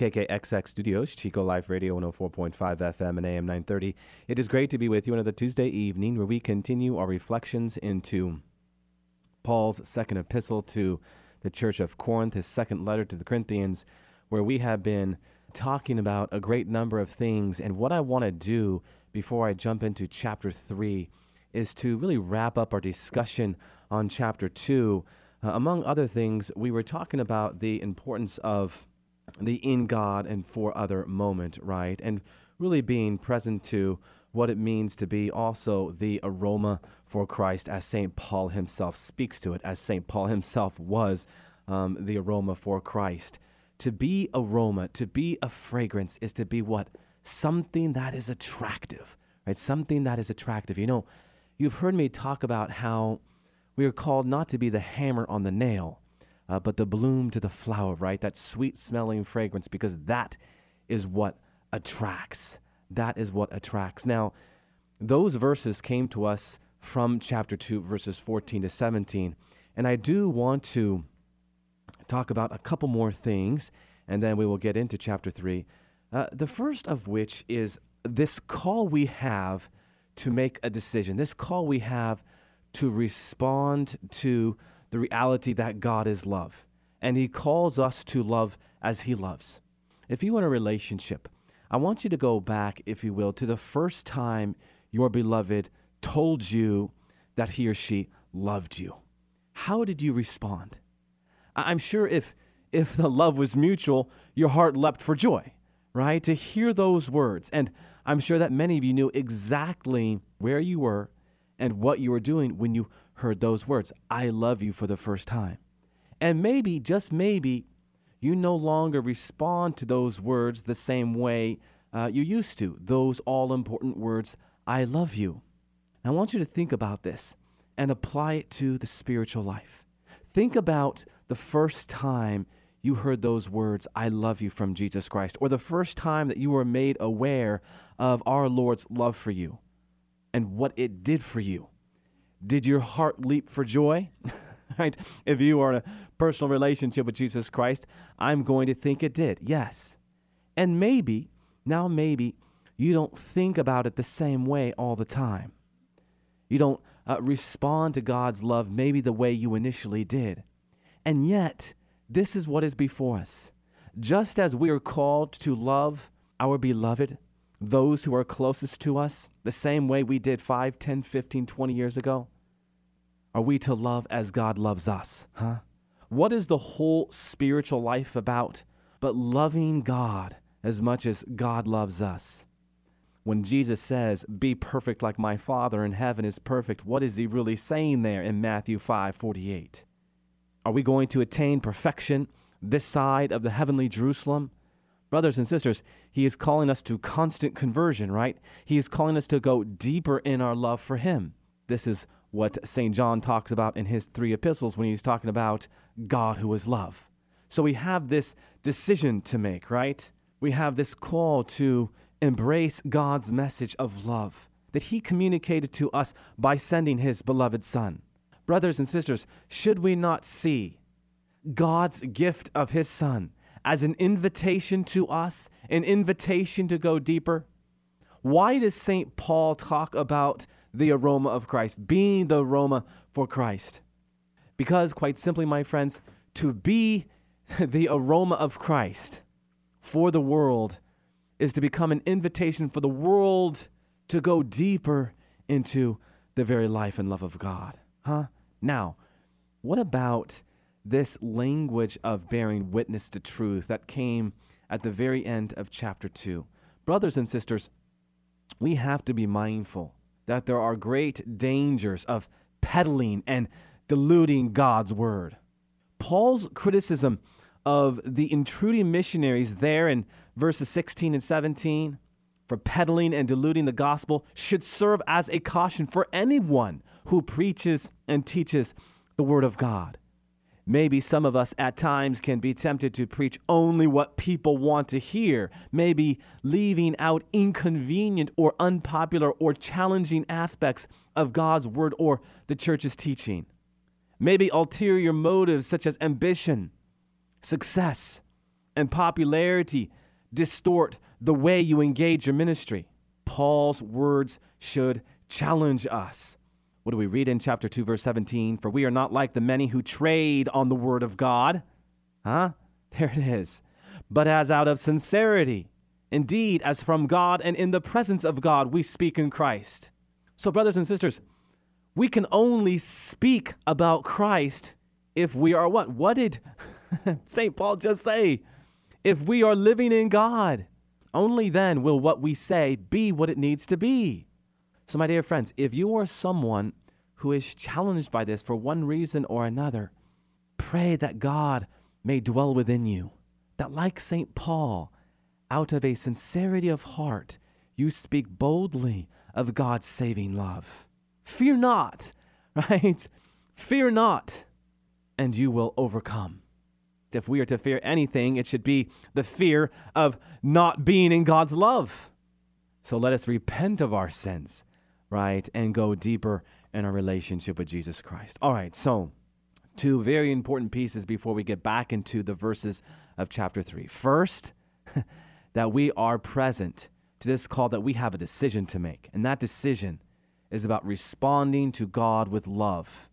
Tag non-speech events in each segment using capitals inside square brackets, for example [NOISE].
KKXX Studios, Chico Life Radio 104.5 FM and AM 930. It is great to be with you another Tuesday evening where we continue our reflections into Paul's second epistle to the Church of Corinth, his second letter to the Corinthians, where we have been talking about a great number of things. And what I want to do before I jump into chapter 3 is to really wrap up our discussion on chapter 2. Uh, among other things, we were talking about the importance of the in God and for other moment, right? And really being present to what it means to be also the aroma for Christ, as St. Paul himself speaks to it, as St. Paul himself was um, the aroma for Christ. To be aroma, to be a fragrance, is to be what? Something that is attractive, right? Something that is attractive. You know, you've heard me talk about how we are called not to be the hammer on the nail, uh, but the bloom to the flower, right? That sweet smelling fragrance, because that is what attracts. That is what attracts. Now, those verses came to us from chapter 2, verses 14 to 17. And I do want to talk about a couple more things, and then we will get into chapter 3. Uh, the first of which is this call we have to make a decision, this call we have to respond to the reality that God is love. And He calls us to love as He loves. If you want a relationship, I want you to go back, if you will, to the first time your beloved told you that he or she loved you. How did you respond? I'm sure if, if the love was mutual, your heart leapt for joy, right? To hear those words. And I'm sure that many of you knew exactly where you were and what you were doing when you heard those words, I love you for the first time. And maybe, just maybe, you no longer respond to those words the same way uh, you used to, those all important words, I love you. I want you to think about this and apply it to the spiritual life. Think about the first time you heard those words, I love you from Jesus Christ, or the first time that you were made aware of our Lord's love for you and what it did for you. Did your heart leap for joy? [LAUGHS] right? If you are in a personal relationship with Jesus Christ, I'm going to think it did. Yes. And maybe, now maybe, you don't think about it the same way all the time. You don't uh, respond to God's love maybe the way you initially did. And yet, this is what is before us. Just as we are called to love our beloved, those who are closest to us the same way we did 5, 10, 15, 20 years ago? Are we to love as God loves us? Huh? What is the whole spiritual life about but loving God as much as God loves us? When Jesus says, Be perfect like my Father in heaven is perfect, what is he really saying there in Matthew 5 48? Are we going to attain perfection this side of the heavenly Jerusalem? Brothers and sisters, he is calling us to constant conversion, right? He is calling us to go deeper in our love for him. This is what St. John talks about in his three epistles when he's talking about God who is love. So we have this decision to make, right? We have this call to embrace God's message of love that he communicated to us by sending his beloved Son. Brothers and sisters, should we not see God's gift of his Son as an invitation to us, an invitation to go deeper? Why does St. Paul talk about the aroma of Christ, being the aroma for Christ? Because, quite simply, my friends, to be [LAUGHS] the aroma of Christ for the world is to become an invitation for the world to go deeper into the very life and love of God. Huh? Now, what about this language of bearing witness to truth that came at the very end of chapter 2. Brothers and sisters, we have to be mindful that there are great dangers of peddling and diluting God's word. Paul's criticism of the intruding missionaries there in verses 16 and 17 for peddling and diluting the gospel should serve as a caution for anyone who preaches and teaches the Word of God. Maybe some of us at times can be tempted to preach only what people want to hear, maybe leaving out inconvenient or unpopular or challenging aspects of God's Word or the church's teaching. Maybe ulterior motives such as ambition, success, and popularity distort the way you engage your ministry. Paul's words should challenge us. What do we read in chapter 2, verse 17? For we are not like the many who trade on the word of God. Huh? [LAUGHS] There it is. But as out of sincerity, indeed, as from God and in the presence of God, we speak in Christ. So, brothers and sisters, we can only speak about Christ if we are what? What did [LAUGHS] St. Paul just say? If we are living in God, only then will what we say be what it needs to be. So, my dear friends, if you are someone who is challenged by this for one reason or another, pray that God may dwell within you. That, like St. Paul, out of a sincerity of heart, you speak boldly of God's saving love. Fear not, [LAUGHS] right? Fear not, and you will overcome. If we are to fear anything, it should be the fear of not being in God's love. So let us repent of our sins, right, and go deeper in our relationship with Jesus Christ. All right, so two very important pieces before we get back into the verses of chapter 3. First, [LAUGHS] that we are present to this call that we have a decision to make, and that decision is about responding to God with love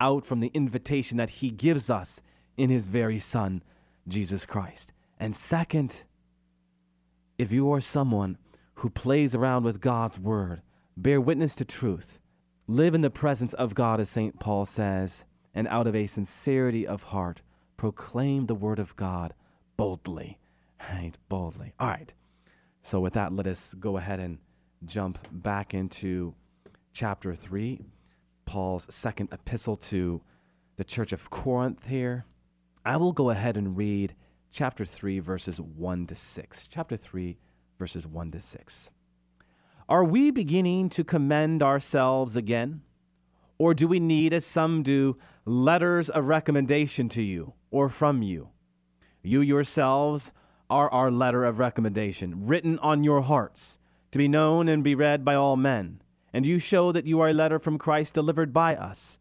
out from the invitation that He gives us in his very Son, Jesus Christ. And second, if you are someone who plays around with God's word, bear witness to truth, live in the presence of God, as St. Paul says, and out of a sincerity of heart, proclaim the word of God boldly. Right? Boldly. All right. So, with that, let us go ahead and jump back into chapter 3, Paul's second epistle to the church of Corinth here. I will go ahead and read chapter 3, verses 1 to 6. Chapter 3, verses 1 to 6. Are we beginning to commend ourselves again? Or do we need, as some do, letters of recommendation to you or from you? You yourselves are our letter of recommendation, written on your hearts, to be known and be read by all men. And you show that you are a letter from Christ delivered by us,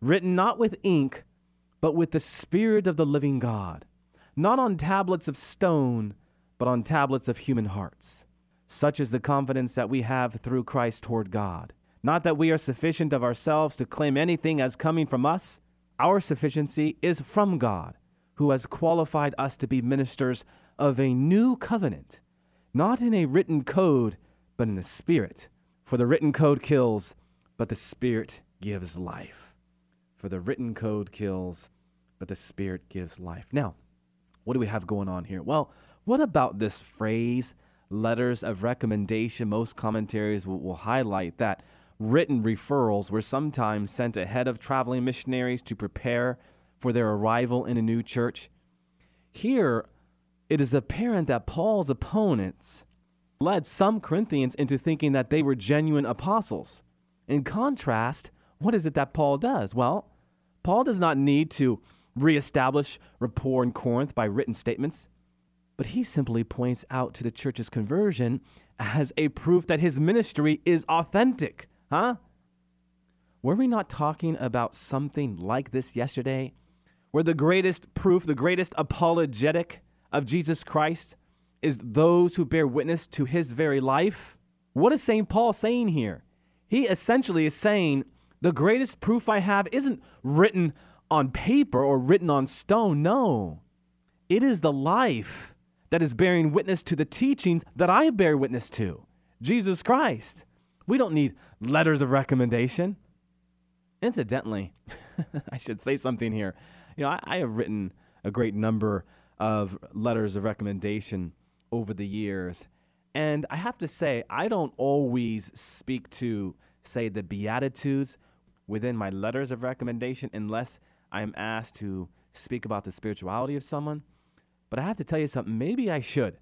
written not with ink, but with the Spirit of the living God, not on tablets of stone, but on tablets of human hearts. Such is the confidence that we have through Christ toward God. Not that we are sufficient of ourselves to claim anything as coming from us. Our sufficiency is from God, who has qualified us to be ministers of a new covenant, not in a written code, but in the Spirit. For the written code kills, but the Spirit gives life. For the written code kills, but the Spirit gives life. Now, what do we have going on here? Well, what about this phrase, letters of recommendation? Most commentaries will, will highlight that written referrals were sometimes sent ahead of traveling missionaries to prepare for their arrival in a new church. Here, it is apparent that Paul's opponents led some Corinthians into thinking that they were genuine apostles. In contrast, what is it that Paul does? Well, Paul does not need to reestablish rapport in Corinth by written statements, but he simply points out to the church's conversion as a proof that his ministry is authentic. Huh? Were we not talking about something like this yesterday? Where the greatest proof, the greatest apologetic of Jesus Christ is those who bear witness to his very life? What is St. Paul saying here? He essentially is saying the greatest proof I have isn't written on paper or written on stone. No, it is the life that is bearing witness to the teachings that I bear witness to Jesus Christ. We don't need letters of recommendation. Incidentally, [LAUGHS] I should say something here. You know, I, I, have written a great number of letters of recommendation over the years. And I have to say, I don't always speak to, say, the Beatitudes within my letters of recommendation unless I am asked to speak about the spirituality of someone. But I have to tell you something, maybe I should.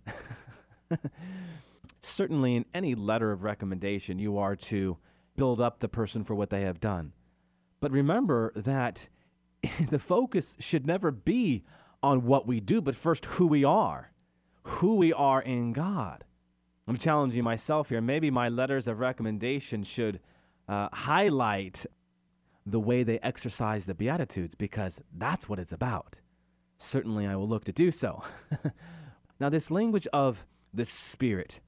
[LAUGHS] certainly in any letter of recommendation, you are to build up the person for what they have done. But remember that [LAUGHS] the focus should never be on what we do, but first who we are, who we are in God. I'm challenging myself here. Maybe my letters of recommendation should uh, highlight the way they exercise the Beatitudes because that's what it's about. Certainly, I will look to do so. [LAUGHS] now, this language of the Spirit.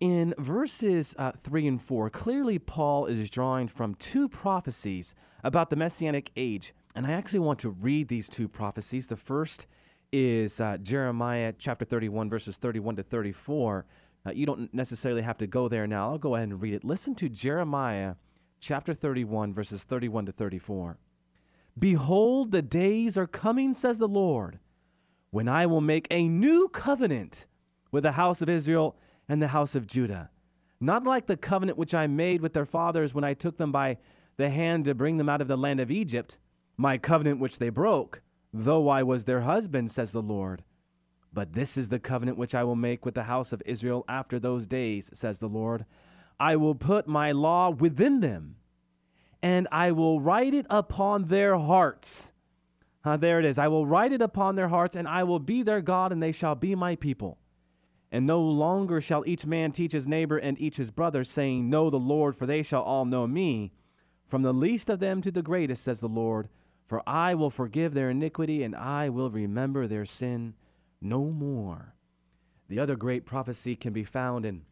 In verses uh, 3 and 4, clearly Paul is drawing from two prophecies about the Messianic age. And I actually want to read these two prophecies. The first is uh, Jeremiah chapter 31, verses 31 to 34. Uh, you don't necessarily have to go there now. I'll go ahead and read it. Listen to Jeremiah chapter 31, verses 31 to 34. Behold, the days are coming, says the Lord, when I will make a new covenant with the house of Israel and the house of Judah. Not like the covenant which I made with their fathers when I took them by the hand to bring them out of the land of Egypt, my covenant which they broke, though I was their husband, says the Lord. But this is the covenant which I will make with the house of Israel after those days, says the Lord. I will put my law within them, and I will write it upon their hearts. Uh, there it is. I will write it upon their hearts, and I will be their God, and they shall be my people. And no longer shall each man teach his neighbor and each his brother, saying, Know the Lord, for they shall all know me. From the least of them to the greatest, says the Lord. For I will forgive their iniquity, and I will remember their sin no more. The other great prophecy can be found in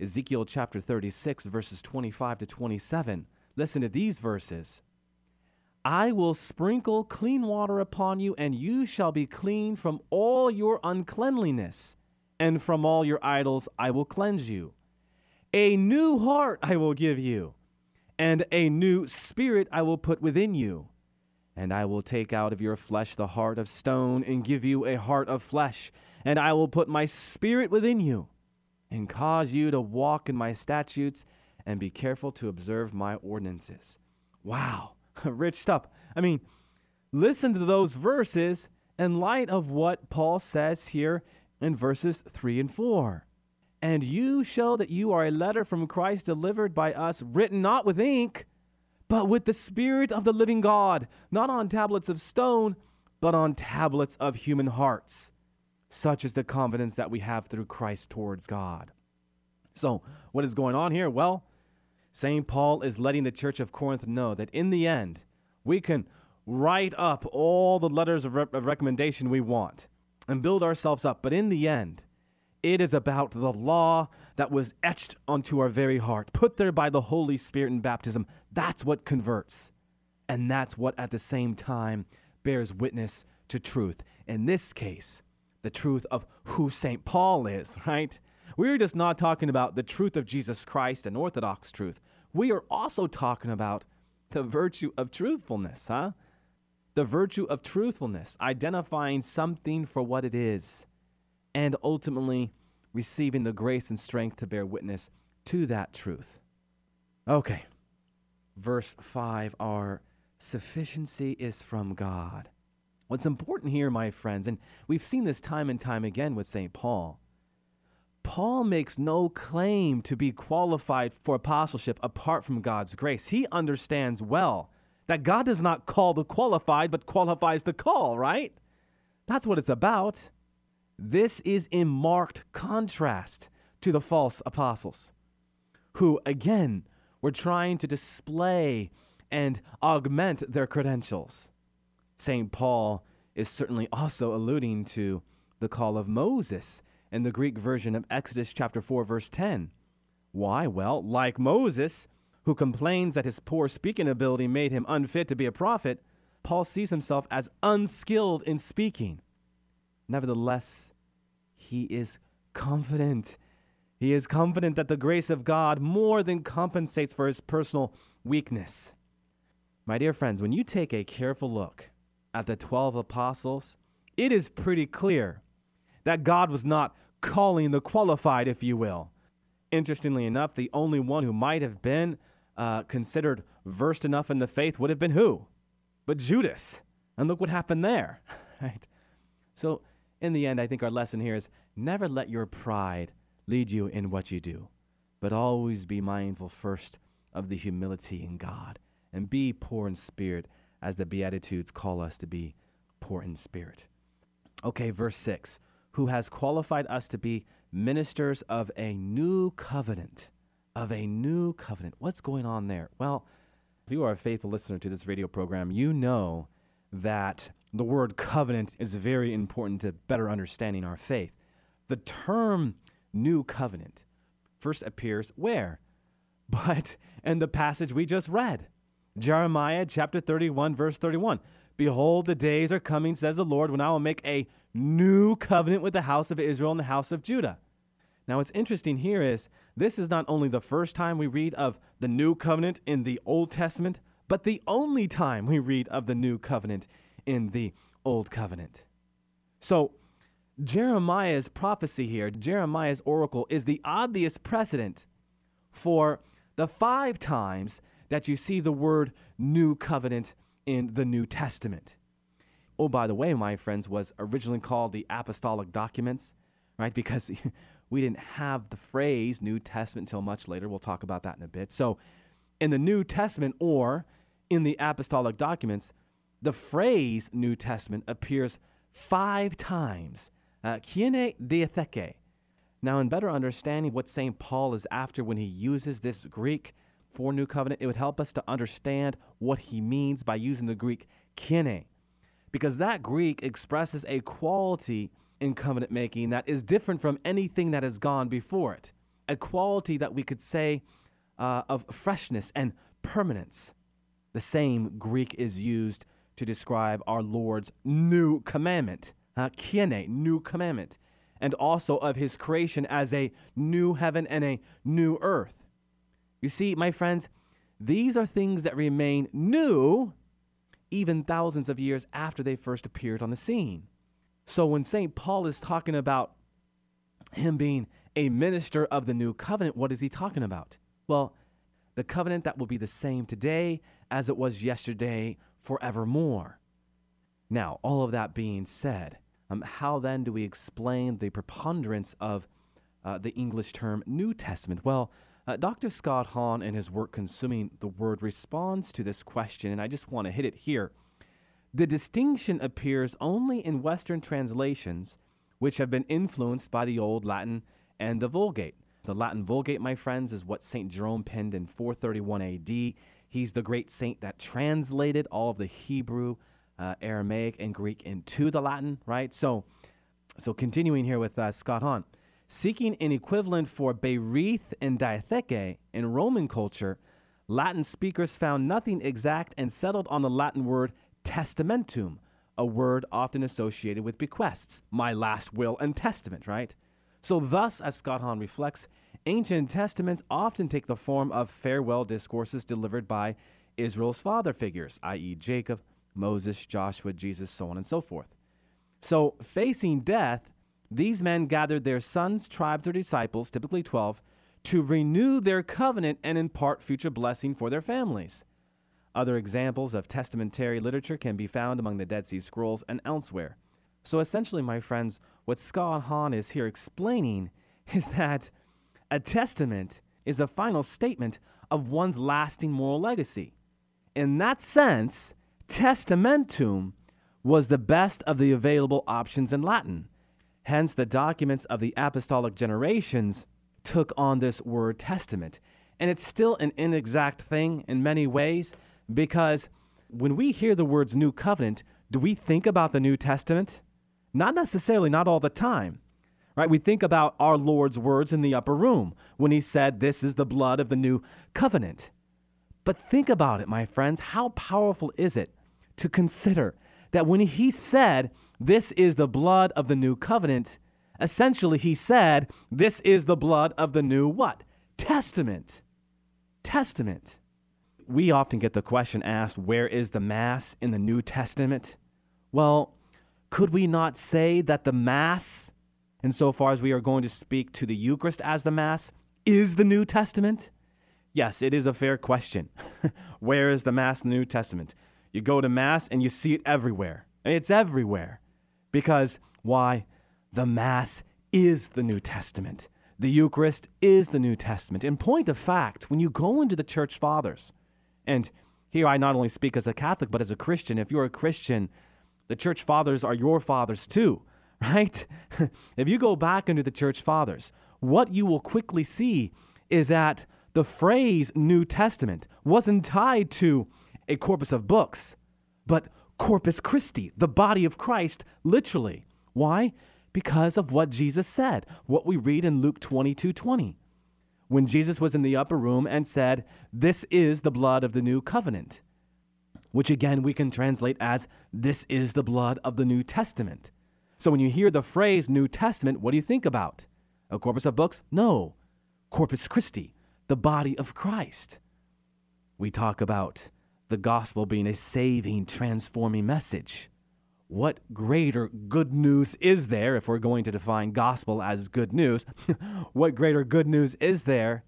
Ezekiel chapter 36, verses 25 to 27. Listen to these verses. I will sprinkle clean water upon you, and you shall be clean from all your uncleanliness, and from all your idols I will cleanse you. A new heart I will give you, and a new spirit I will put within you. And I will take out of your flesh the heart of stone, and give you a heart of flesh, and I will put my spirit within you and cause you to walk in my statutes and be careful to observe my ordinances. Wow, [LAUGHS] rich stuff. I mean, listen to those verses in light of what Paul says here in verses 3 and 4. And you show that you are a letter from Christ delivered by us, written not with ink, but with the Spirit of the living God, not on tablets of stone, but on tablets of human hearts. Such is the confidence that we have through Christ towards God. So, what is going on here? Well, St. Paul is letting the church of Corinth know that in the end, we can write up all the letters of, re- of recommendation we want and build ourselves up. But in the end, it is about the law that was etched onto our very heart, put there by the Holy Spirit in baptism. That's what converts. And that's what at the same time bears witness to truth. In this case, the truth of who St. Paul is, [LAUGHS] right? We're just not talking about the truth of Jesus Christ and Orthodox truth. We are also talking about the virtue of truthfulness, huh? The virtue of truthfulness, identifying something for what it is, and ultimately receiving the grace and strength to bear witness to that truth. Okay, verse 5 our sufficiency is from God. What's important here, my friends, and we've seen this time and time again with St. Paul, Paul makes no claim to be qualified for apostleship apart from God's grace. He understands well that God does not call the qualified, but qualifies the call, right? That's what it's about. This is in marked contrast to the false apostles, who, again, were trying to display and augment their credentials. St. Paul is certainly also alluding to the call of Moses in the Greek version of Exodus chapter 4 verse 10. Why? Well, like Moses, who complains that his poor speaking ability made him unfit to be a prophet, Paul sees himself as unskilled in speaking. Nevertheless, he is confident. He is confident that the grace of God more than compensates for his personal weakness. My dear friends, when you take a careful look at the 12 apostles, it is pretty clear that God was not calling the qualified, if you will. Interestingly enough, the only one who might have been uh, considered versed enough in the faith would have been who? But Judas. And look what happened there. [LAUGHS] Right? So, in the end, I think our lesson here is never let your pride lead you in what you do. But always be mindful first of the humility in God and be poor in spirit as the Beatitudes call us to be poor in spirit. Okay, verse 6 Who has qualified us to be ministers of a new covenant. Of a new covenant. What's going on there? Well, if you are a faithful listener to this radio program, you know that the word covenant is very important to better understanding our faith. The term new covenant first appears where? [LAUGHS] But in the passage we just read Jeremiah chapter 31, verse 31. Behold, the days are coming, says the Lord, when I will make a new covenant with the house of Israel and the house of Judah. Now, what's interesting here is this is not only the first time we read of the new covenant in the Old Testament, but the only time we read of the new covenant in the Old Covenant. So, Jeremiah's prophecy here, Jeremiah's oracle, is the obvious precedent for the five times that you see the word new covenant in the New Testament. Oh, by the way, my friends, was originally called the apostolic documents, right? Because [LAUGHS] we didn't have the phrase New Testament until much later. We'll talk about that in a bit. So, in the New Testament or in the apostolic documents, the phrase New Testament appears five times. Kaine uh, diatheke. Now, in better understanding what St. Paul is after when he uses this Greek for New Covenant, it would help us to understand what he means by using the Greek kaine, because that Greek expresses a quality in covenant making that is different from anything that has gone before it, a quality that we could say uh, of freshness and permanence. The same Greek is used to describe our Lord's new commandment, uh, kaine, new commandment, and also of his creation as a new heaven and a new earth. You see, my friends, these are things that remain new even thousands of years after they first appeared on the scene. So when St. Paul is talking about him being a minister of the new covenant, what is he talking about? Well, the covenant that will be the same today as it was yesterday forevermore. Now, all of that being said, um, how then do we explain the preponderance of uh, the English term New Testament? Well, uh, Dr. Scott Hahn, in his work Consuming the Word, responds to this question, and I just want to hit it here. The distinction appears only in Western translations, which have been influenced by the Old Latin and the Vulgate. The Latin Vulgate, my friends, is what St. Jerome penned in 431 AD. He's the great saint that translated all of the Hebrew, uh, Aramaic, and Greek into the Latin, right? So, so continuing here with uh, Scott Hahn. Seeking an equivalent for berith and diatheke in Roman culture, Latin speakers found nothing exact and settled on the Latin word testamentum, a word often associated with bequests, my last will and testament, right? So, thus, as Scott Hahn reflects, ancient testaments often take the form of farewell discourses delivered by Israel's father figures, i.e., Jacob, Moses, Joshua, Jesus, so on and so forth. So, facing death, these men gathered their sons, tribes, or disciples, typically 12, to renew their covenant and impart future blessing for their families. Other examples of testamentary literature can be found among the Dead Sea Scrolls and elsewhere. So essentially, my friends, what Scott Hahn is here explaining [LAUGHS] is that a testament is a final statement of one's lasting moral legacy. In that sense, testamentum was the best of the available options in Latin. Hence, the documents of the apostolic generations took on this word testament. And it's still an inexact thing in many ways because when we hear the words New Covenant, do we think about the New Testament? Not necessarily, not all the time. Right? We think about our Lord's words in the upper room when he said, This is the blood of the new covenant. But think about it, my friends. How powerful is it to consider that when he said, This is the blood of the new covenant, essentially he said, This is the blood of the new what? Testament. Testament. We often get the question asked, Where is the Mass in the New Testament? Well, could we not say that the Mass, insofar as we are going to speak to the Eucharist as the Mass, is the New Testament? Yes, it is a fair question. [LAUGHS] Where is the Mass in the New Testament? You go to Mass and you see it everywhere. It's everywhere. Because why? The Mass is the New Testament. The Eucharist is the New Testament. In point of fact, when you go into the church fathers, and here I not only speak as a Catholic, but as a Christian, if you're a Christian, the church fathers are your fathers too, [LAUGHS] right? [LAUGHS] if you go back into the church fathers, what you will quickly see is that the phrase New Testament wasn't tied to a corpus of books, but Corpus Christi, the body of Christ, literally. Why? because of what Jesus said, what we read in Luke 22 20. When Jesus was in the upper room and said, This is the blood of the new covenant, which again we can translate as, This is the blood of the New Testament. So when you hear the phrase New Testament, what do you think about? A corpus of books? No. Corpus Christi, the body of Christ. We talk about the gospel being a saving, transforming message what greater good news is there if we're going to define gospel as good news? [LAUGHS] what greater good news is there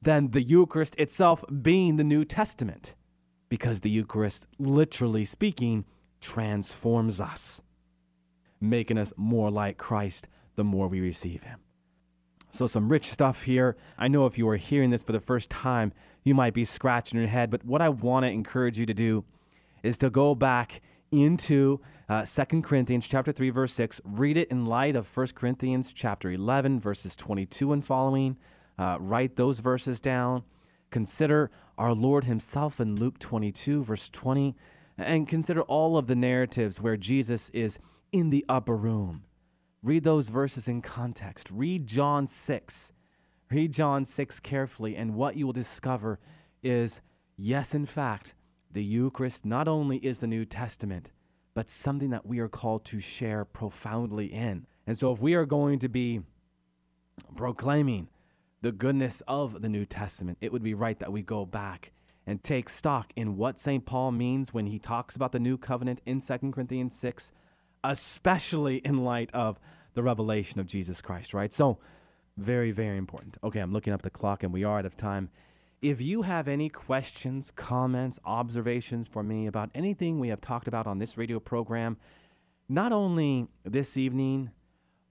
than the Eucharist itself being the New Testament? Because the Eucharist, literally speaking, transforms us, making us more like Christ the more we receive Him. So, some rich stuff here. I know if you are hearing this for the first time, you might be scratching your head, but what I want to encourage you to do is to go back into uh, 2 Corinthians chapter 3 verse 6. Read it in light of 1 Corinthians chapter 11 verses 22 and following. Uh, write those verses down. Consider our Lord himself in Luke 22 verse 20 and consider all of the narratives where Jesus is in the upper room. Read those verses in context. Read John 6. Read John 6 carefully and what you will discover is yes in fact the Eucharist not only is the New Testament, but something that we are called to share profoundly in. And so, if we are going to be proclaiming the goodness of the New Testament, it would be right that we go back and take stock in what St. Paul means when he talks about the new covenant in 2 Corinthians 6, especially in light of the revelation of Jesus Christ, right? So, very, very important. Okay, I'm looking up the clock and we are out of time. If you have any questions, comments, observations for me about anything we have talked about on this radio program, not only this evening,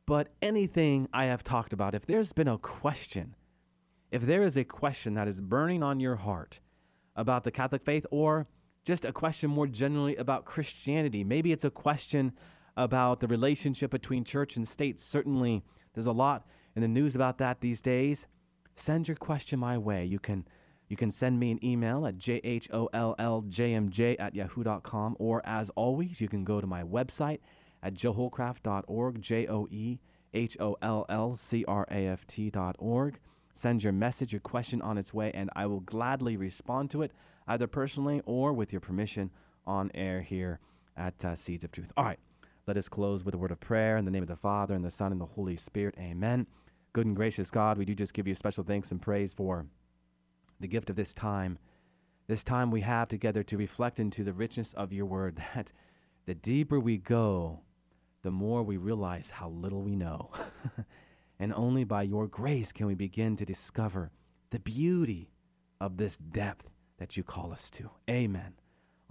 but anything I have talked about, if there's been a question, if there is a question that is burning on your heart about the Catholic faith, or just a question more generally about Christianity, maybe it's a question about the relationship between church and state. Certainly, there's a lot in the news about that these days. Send your question my way. You can you can send me an email at jholljmj at yahoo.com, or as always, you can go to my website at joehollcraft.org, J O E H O L L C R A F T.org. Send your message, your question on its way, and I will gladly respond to it, either personally or with your permission on air here at uh, Seeds of Truth. All right, let us close with a word of prayer in the name of the Father, and the Son, and the Holy Spirit. Amen. Good and gracious God, we do just give you special thanks and praise for the gift of this time, this time we have together to reflect into the richness of your word, [LAUGHS] that the deeper we go, the more we realize how little we know. [LAUGHS] and only by your grace can we begin to discover the beauty of this depth that you call us to. Amen.